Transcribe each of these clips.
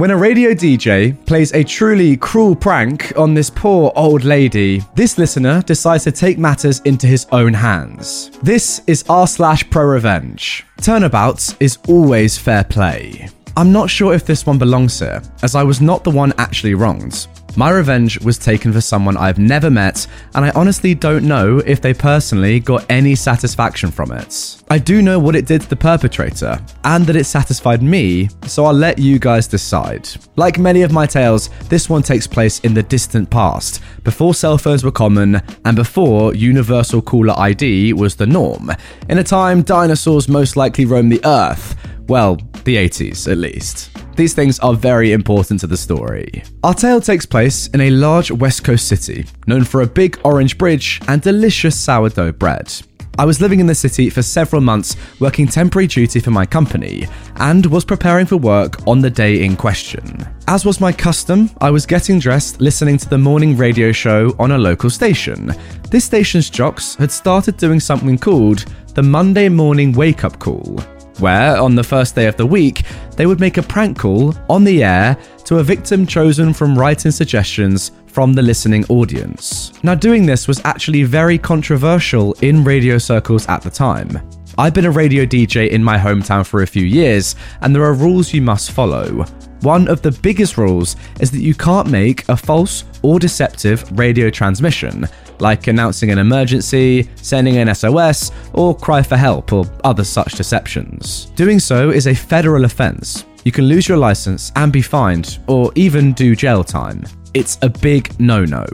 When a radio DJ plays a truly cruel prank on this poor old lady, this listener decides to take matters into his own hands. This is r slash pro revenge. Turnabout is always fair play. I'm not sure if this one belongs here, as I was not the one actually wronged. My revenge was taken for someone I've never met, and I honestly don't know if they personally got any satisfaction from it. I do know what it did to the perpetrator, and that it satisfied me, so I'll let you guys decide. Like many of my tales, this one takes place in the distant past, before cell phones were common, and before universal caller ID was the norm, in a time dinosaurs most likely roamed the earth. Well, the 80s at least. These things are very important to the story. Our tale takes place in a large West Coast city, known for a big orange bridge and delicious sourdough bread. I was living in the city for several months, working temporary duty for my company, and was preparing for work on the day in question. As was my custom, I was getting dressed listening to the morning radio show on a local station. This station's jocks had started doing something called the Monday Morning Wake Up Call where, on the first day of the week, they would make a prank call on the air to a victim chosen from writing suggestions from the listening audience. Now, doing this was actually very controversial in radio circles at the time. I've been a radio DJ in my hometown for a few years, and there are rules you must follow. One of the biggest rules is that you can't make a false or deceptive radio transmission, like announcing an emergency, sending an SOS, or cry for help, or other such deceptions. Doing so is a federal offence. You can lose your license and be fined, or even do jail time. It's a big no no.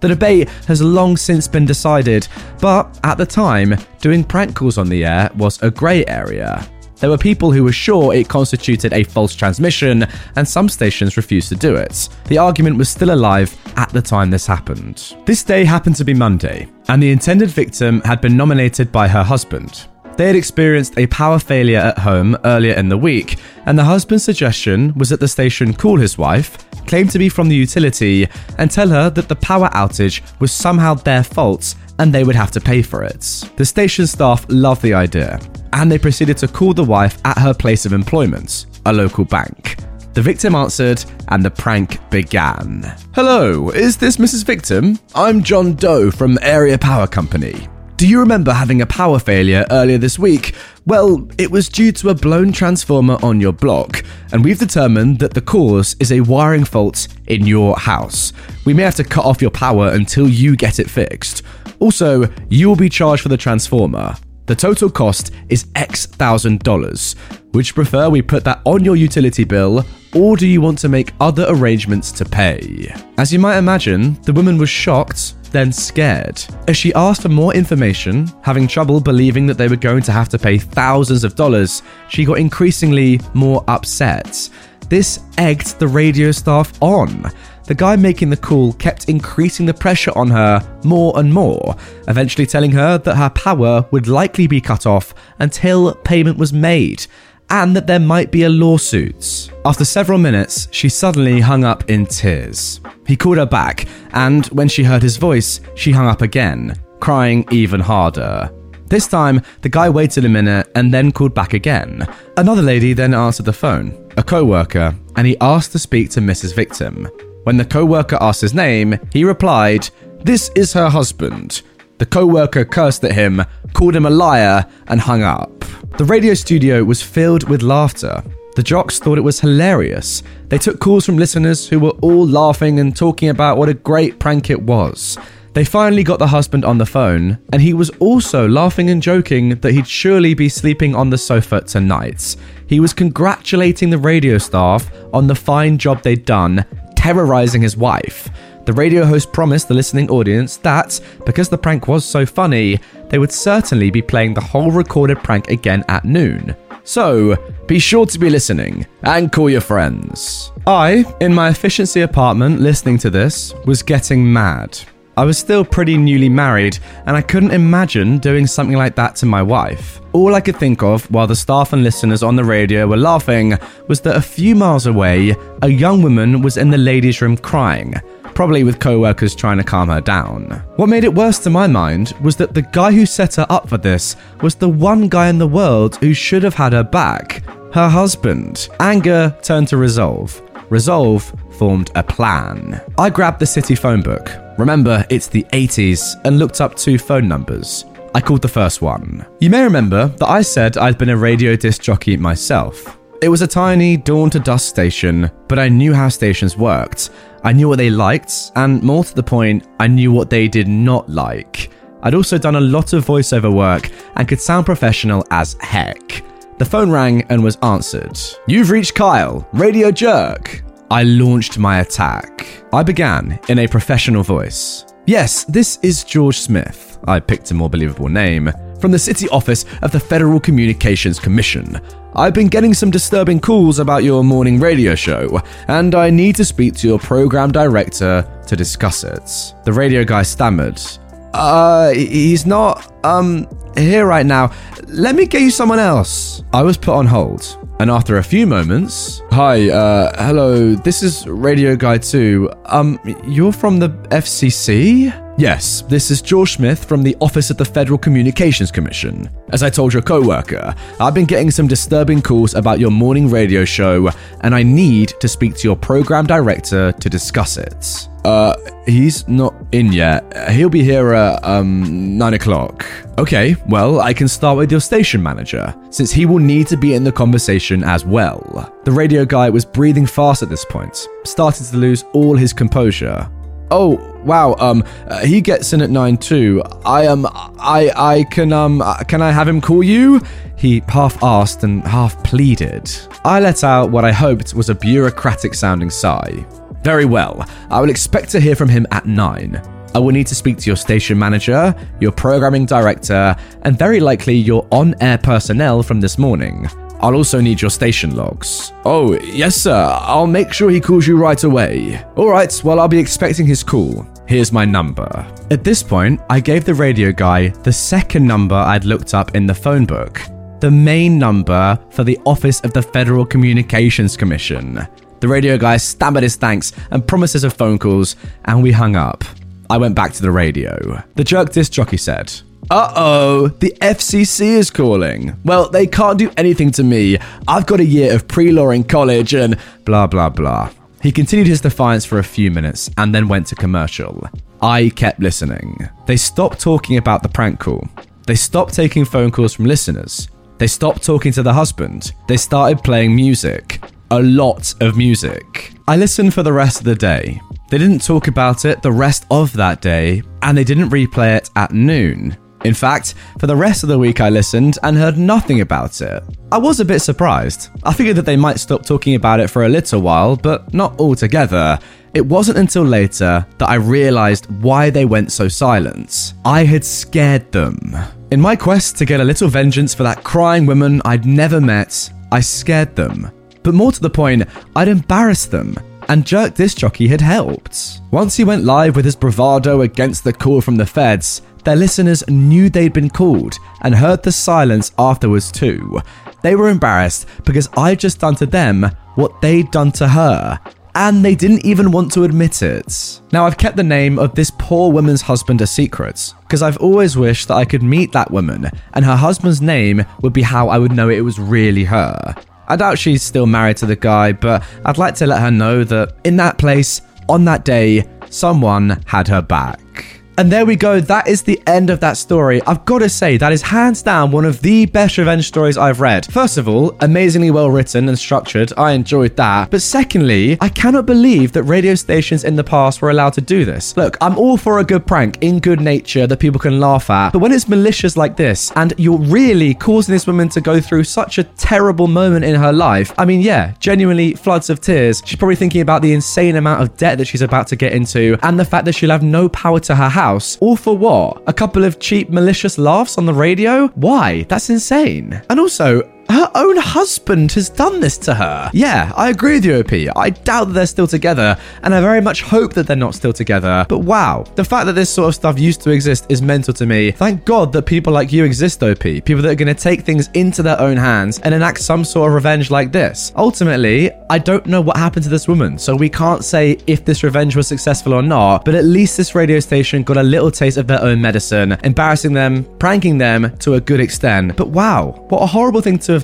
The debate has long since been decided, but at the time, doing prank calls on the air was a grey area. There were people who were sure it constituted a false transmission, and some stations refused to do it. The argument was still alive at the time this happened. This day happened to be Monday, and the intended victim had been nominated by her husband. They had experienced a power failure at home earlier in the week, and the husband's suggestion was that the station call his wife, claim to be from the utility, and tell her that the power outage was somehow their fault and they would have to pay for it. The station staff loved the idea, and they proceeded to call the wife at her place of employment, a local bank. The victim answered, and the prank began. Hello, is this Mrs. Victim? I'm John Doe from Area Power Company. Do you remember having a power failure earlier this week? Well, it was due to a blown transformer on your block, and we've determined that the cause is a wiring fault in your house. We may have to cut off your power until you get it fixed. Also, you will be charged for the transformer. The total cost is X thousand dollars. Would you prefer we put that on your utility bill, or do you want to make other arrangements to pay? As you might imagine, the woman was shocked, then scared. As she asked for more information, having trouble believing that they were going to have to pay thousands of dollars, she got increasingly more upset. This egged the radio staff on. The guy making the call kept increasing the pressure on her more and more, eventually telling her that her power would likely be cut off until payment was made, and that there might be a lawsuit. After several minutes, she suddenly hung up in tears. He called her back, and when she heard his voice, she hung up again, crying even harder. This time, the guy waited a minute and then called back again. Another lady then answered the phone, a co worker, and he asked to speak to Mrs. Victim. When the co worker asked his name, he replied, This is her husband. The co worker cursed at him, called him a liar, and hung up. The radio studio was filled with laughter. The jocks thought it was hilarious. They took calls from listeners who were all laughing and talking about what a great prank it was. They finally got the husband on the phone, and he was also laughing and joking that he'd surely be sleeping on the sofa tonight. He was congratulating the radio staff on the fine job they'd done terrorizing his wife. The radio host promised the listening audience that, because the prank was so funny, they would certainly be playing the whole recorded prank again at noon. So, Be sure to be listening and call your friends. I, in my efficiency apartment, listening to this, was getting mad. I was still pretty newly married, and I couldn't imagine doing something like that to my wife. All I could think of while the staff and listeners on the radio were laughing was that a few miles away, a young woman was in the ladies' room crying, probably with co workers trying to calm her down. What made it worse to my mind was that the guy who set her up for this was the one guy in the world who should have had her back her husband. Anger turned to resolve. Resolve formed a plan. I grabbed the city phone book. Remember, it's the 80s, and looked up two phone numbers. I called the first one. You may remember that I said I'd been a radio disc jockey myself. It was a tiny dawn to dusk station, but I knew how stations worked. I knew what they liked, and more to the point, I knew what they did not like. I'd also done a lot of voiceover work and could sound professional as heck. The phone rang and was answered. You've reached Kyle, Radio Jerk. I launched my attack. I began in a professional voice. Yes, this is George Smith. I picked a more believable name. From the City Office of the Federal Communications Commission. I've been getting some disturbing calls about your morning radio show, and I need to speak to your program director to discuss it. The radio guy stammered. Uh, he's not, um, here right now. Let me get you someone else. I was put on hold. And after a few moments, hi, uh, hello, this is Radio Guy 2. Um, you're from the FCC? Yes, this is George Smith from the Office of the Federal Communications Commission. As I told your co-worker, I've been getting some disturbing calls about your morning radio show, and I need to speak to your program director to discuss it. Uh, he's not in yet. He'll be here at, um, 9 o'clock. Okay, well, I can start with your station manager, since he will need to be in the conversation as well. The radio guy was breathing fast at this point, starting to lose all his composure. Oh, wow, um, uh, he gets in at 9 too. I, um, I, I can, um, uh, can I have him call you? He half asked and half pleaded. I let out what I hoped was a bureaucratic sounding sigh. Very well. I will expect to hear from him at 9. I will need to speak to your station manager, your programming director, and very likely your on air personnel from this morning. I'll also need your station logs. Oh, yes, sir. I'll make sure he calls you right away. All right, well, I'll be expecting his call. Here's my number. At this point, I gave the radio guy the second number I'd looked up in the phone book the main number for the Office of the Federal Communications Commission. The radio guy stammered his thanks and promises of phone calls, and we hung up. I went back to the radio. The jerk disc jockey said, uh oh, the FCC is calling. Well, they can't do anything to me. I've got a year of pre law in college and blah blah blah. He continued his defiance for a few minutes and then went to commercial. I kept listening. They stopped talking about the prank call. They stopped taking phone calls from listeners. They stopped talking to the husband. They started playing music a lot of music. I listened for the rest of the day. They didn't talk about it the rest of that day, and they didn't replay it at noon. In fact, for the rest of the week, I listened and heard nothing about it. I was a bit surprised. I figured that they might stop talking about it for a little while, but not altogether. It wasn't until later that I realised why they went so silent. I had scared them. In my quest to get a little vengeance for that crying woman I'd never met, I scared them. But more to the point, I'd embarrassed them, and Jerk Disc Jockey had helped. Once he went live with his bravado against the call from the feds, their listeners knew they'd been called and heard the silence afterwards too. They were embarrassed because I'd just done to them what they'd done to her, and they didn't even want to admit it. Now, I've kept the name of this poor woman's husband a secret because I've always wished that I could meet that woman, and her husband's name would be how I would know it was really her. I doubt she's still married to the guy, but I'd like to let her know that in that place, on that day, someone had her back. And there we go. That is the end of that story. I've got to say, that is hands down one of the best revenge stories I've read. First of all, amazingly well written and structured. I enjoyed that. But secondly, I cannot believe that radio stations in the past were allowed to do this. Look, I'm all for a good prank in good nature that people can laugh at. But when it's malicious like this, and you're really causing this woman to go through such a terrible moment in her life, I mean, yeah, genuinely floods of tears. She's probably thinking about the insane amount of debt that she's about to get into and the fact that she'll have no power to her house house, all for what? A couple of cheap, malicious laughs on the radio? Why? That's insane. And also, Her own husband has done this to her. Yeah, I agree with you, OP. I doubt that they're still together, and I very much hope that they're not still together. But wow, the fact that this sort of stuff used to exist is mental to me. Thank God that people like you exist, OP. People that are going to take things into their own hands and enact some sort of revenge like this. Ultimately, I don't know what happened to this woman, so we can't say if this revenge was successful or not, but at least this radio station got a little taste of their own medicine, embarrassing them, pranking them to a good extent. But wow, what a horrible thing to have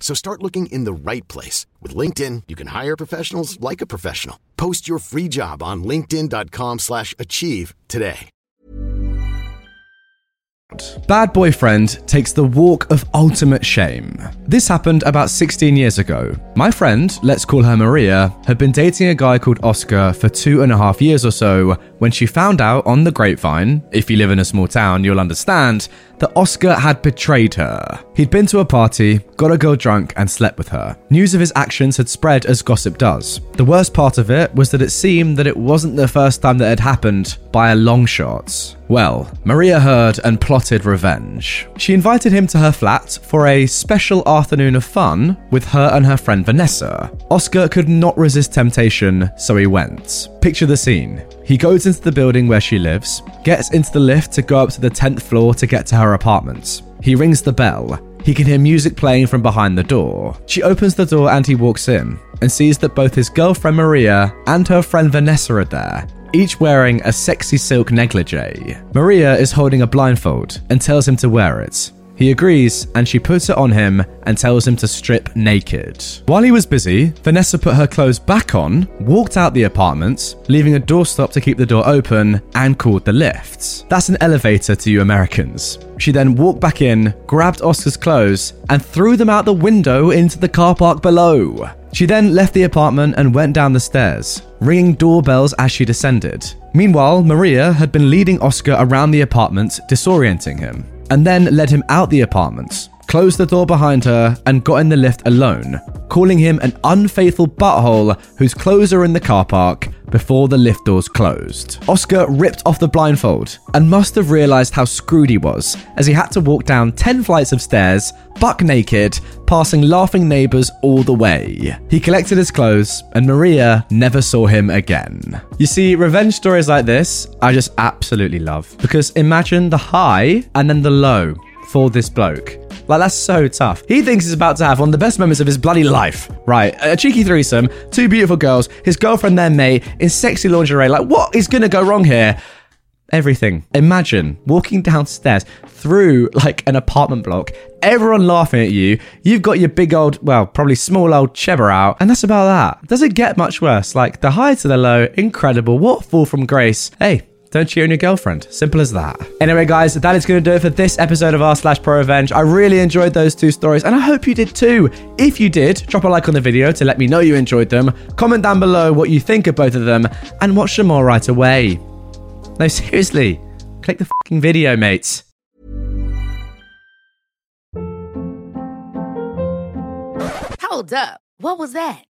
So start looking in the right place. With LinkedIn, you can hire professionals like a professional. Post your free job on linkedin.com slash achieve today. Bad boyfriend takes the walk of ultimate shame. This happened about 16 years ago. My friend, let's call her Maria, had been dating a guy called Oscar for two and a half years or so when she found out on the grapevine, if you live in a small town, you'll understand, that Oscar had betrayed her. He'd been to a party, got a girl drunk, and slept with her. News of his actions had spread as gossip does. The worst part of it was that it seemed that it wasn't the first time that had happened by a long shot. Well, Maria heard and plotted revenge. She invited him to her flat for a special afternoon of fun with her and her friend Vanessa. Oscar could not resist temptation, so he went. Picture the scene. He goes into the building where she lives, gets into the lift to go up to the 10th floor to get to her apartment. He rings the bell. He can hear music playing from behind the door. She opens the door and he walks in and sees that both his girlfriend Maria and her friend Vanessa are there, each wearing a sexy silk negligee. Maria is holding a blindfold and tells him to wear it. He agrees, and she puts it on him and tells him to strip naked. While he was busy, Vanessa put her clothes back on, walked out the apartment, leaving a doorstop to keep the door open, and called the lift. That's an elevator to you Americans. She then walked back in, grabbed Oscar's clothes, and threw them out the window into the car park below. She then left the apartment and went down the stairs, ringing doorbells as she descended. Meanwhile, Maria had been leading Oscar around the apartment, disorienting him and then led him out the apartment, closed the door behind her, and got in the lift alone, calling him an unfaithful butthole whose clothes are in the car park before the lift doors closed. Oscar ripped off the blindfold and must have realized how screwed he was as he had to walk down 10 flights of stairs, buck naked, passing laughing neighbors all the way. He collected his clothes and Maria never saw him again. You see, revenge stories like this, I just absolutely love because imagine the high and then the low for this bloke. Like, that's so tough. He thinks he's about to have one of the best moments of his bloody life. Right, a cheeky threesome, two beautiful girls, his girlfriend, their mate, in sexy lingerie. Like, what is gonna go wrong here? Everything. Imagine walking downstairs through like an apartment block, everyone laughing at you. You've got your big old, well, probably small old chever out, and that's about that. Does it get much worse? Like the high to the low, incredible. What fall from grace? Hey, don't cheat on your girlfriend. Simple as that. Anyway, guys, that is going to do it for this episode of r slash pro revenge. I really enjoyed those two stories, and I hope you did too. If you did, drop a like on the video to let me know you enjoyed them. Comment down below what you think of both of them, and watch them all right away. No, seriously, click the fucking video, mates. Hold up. What was that?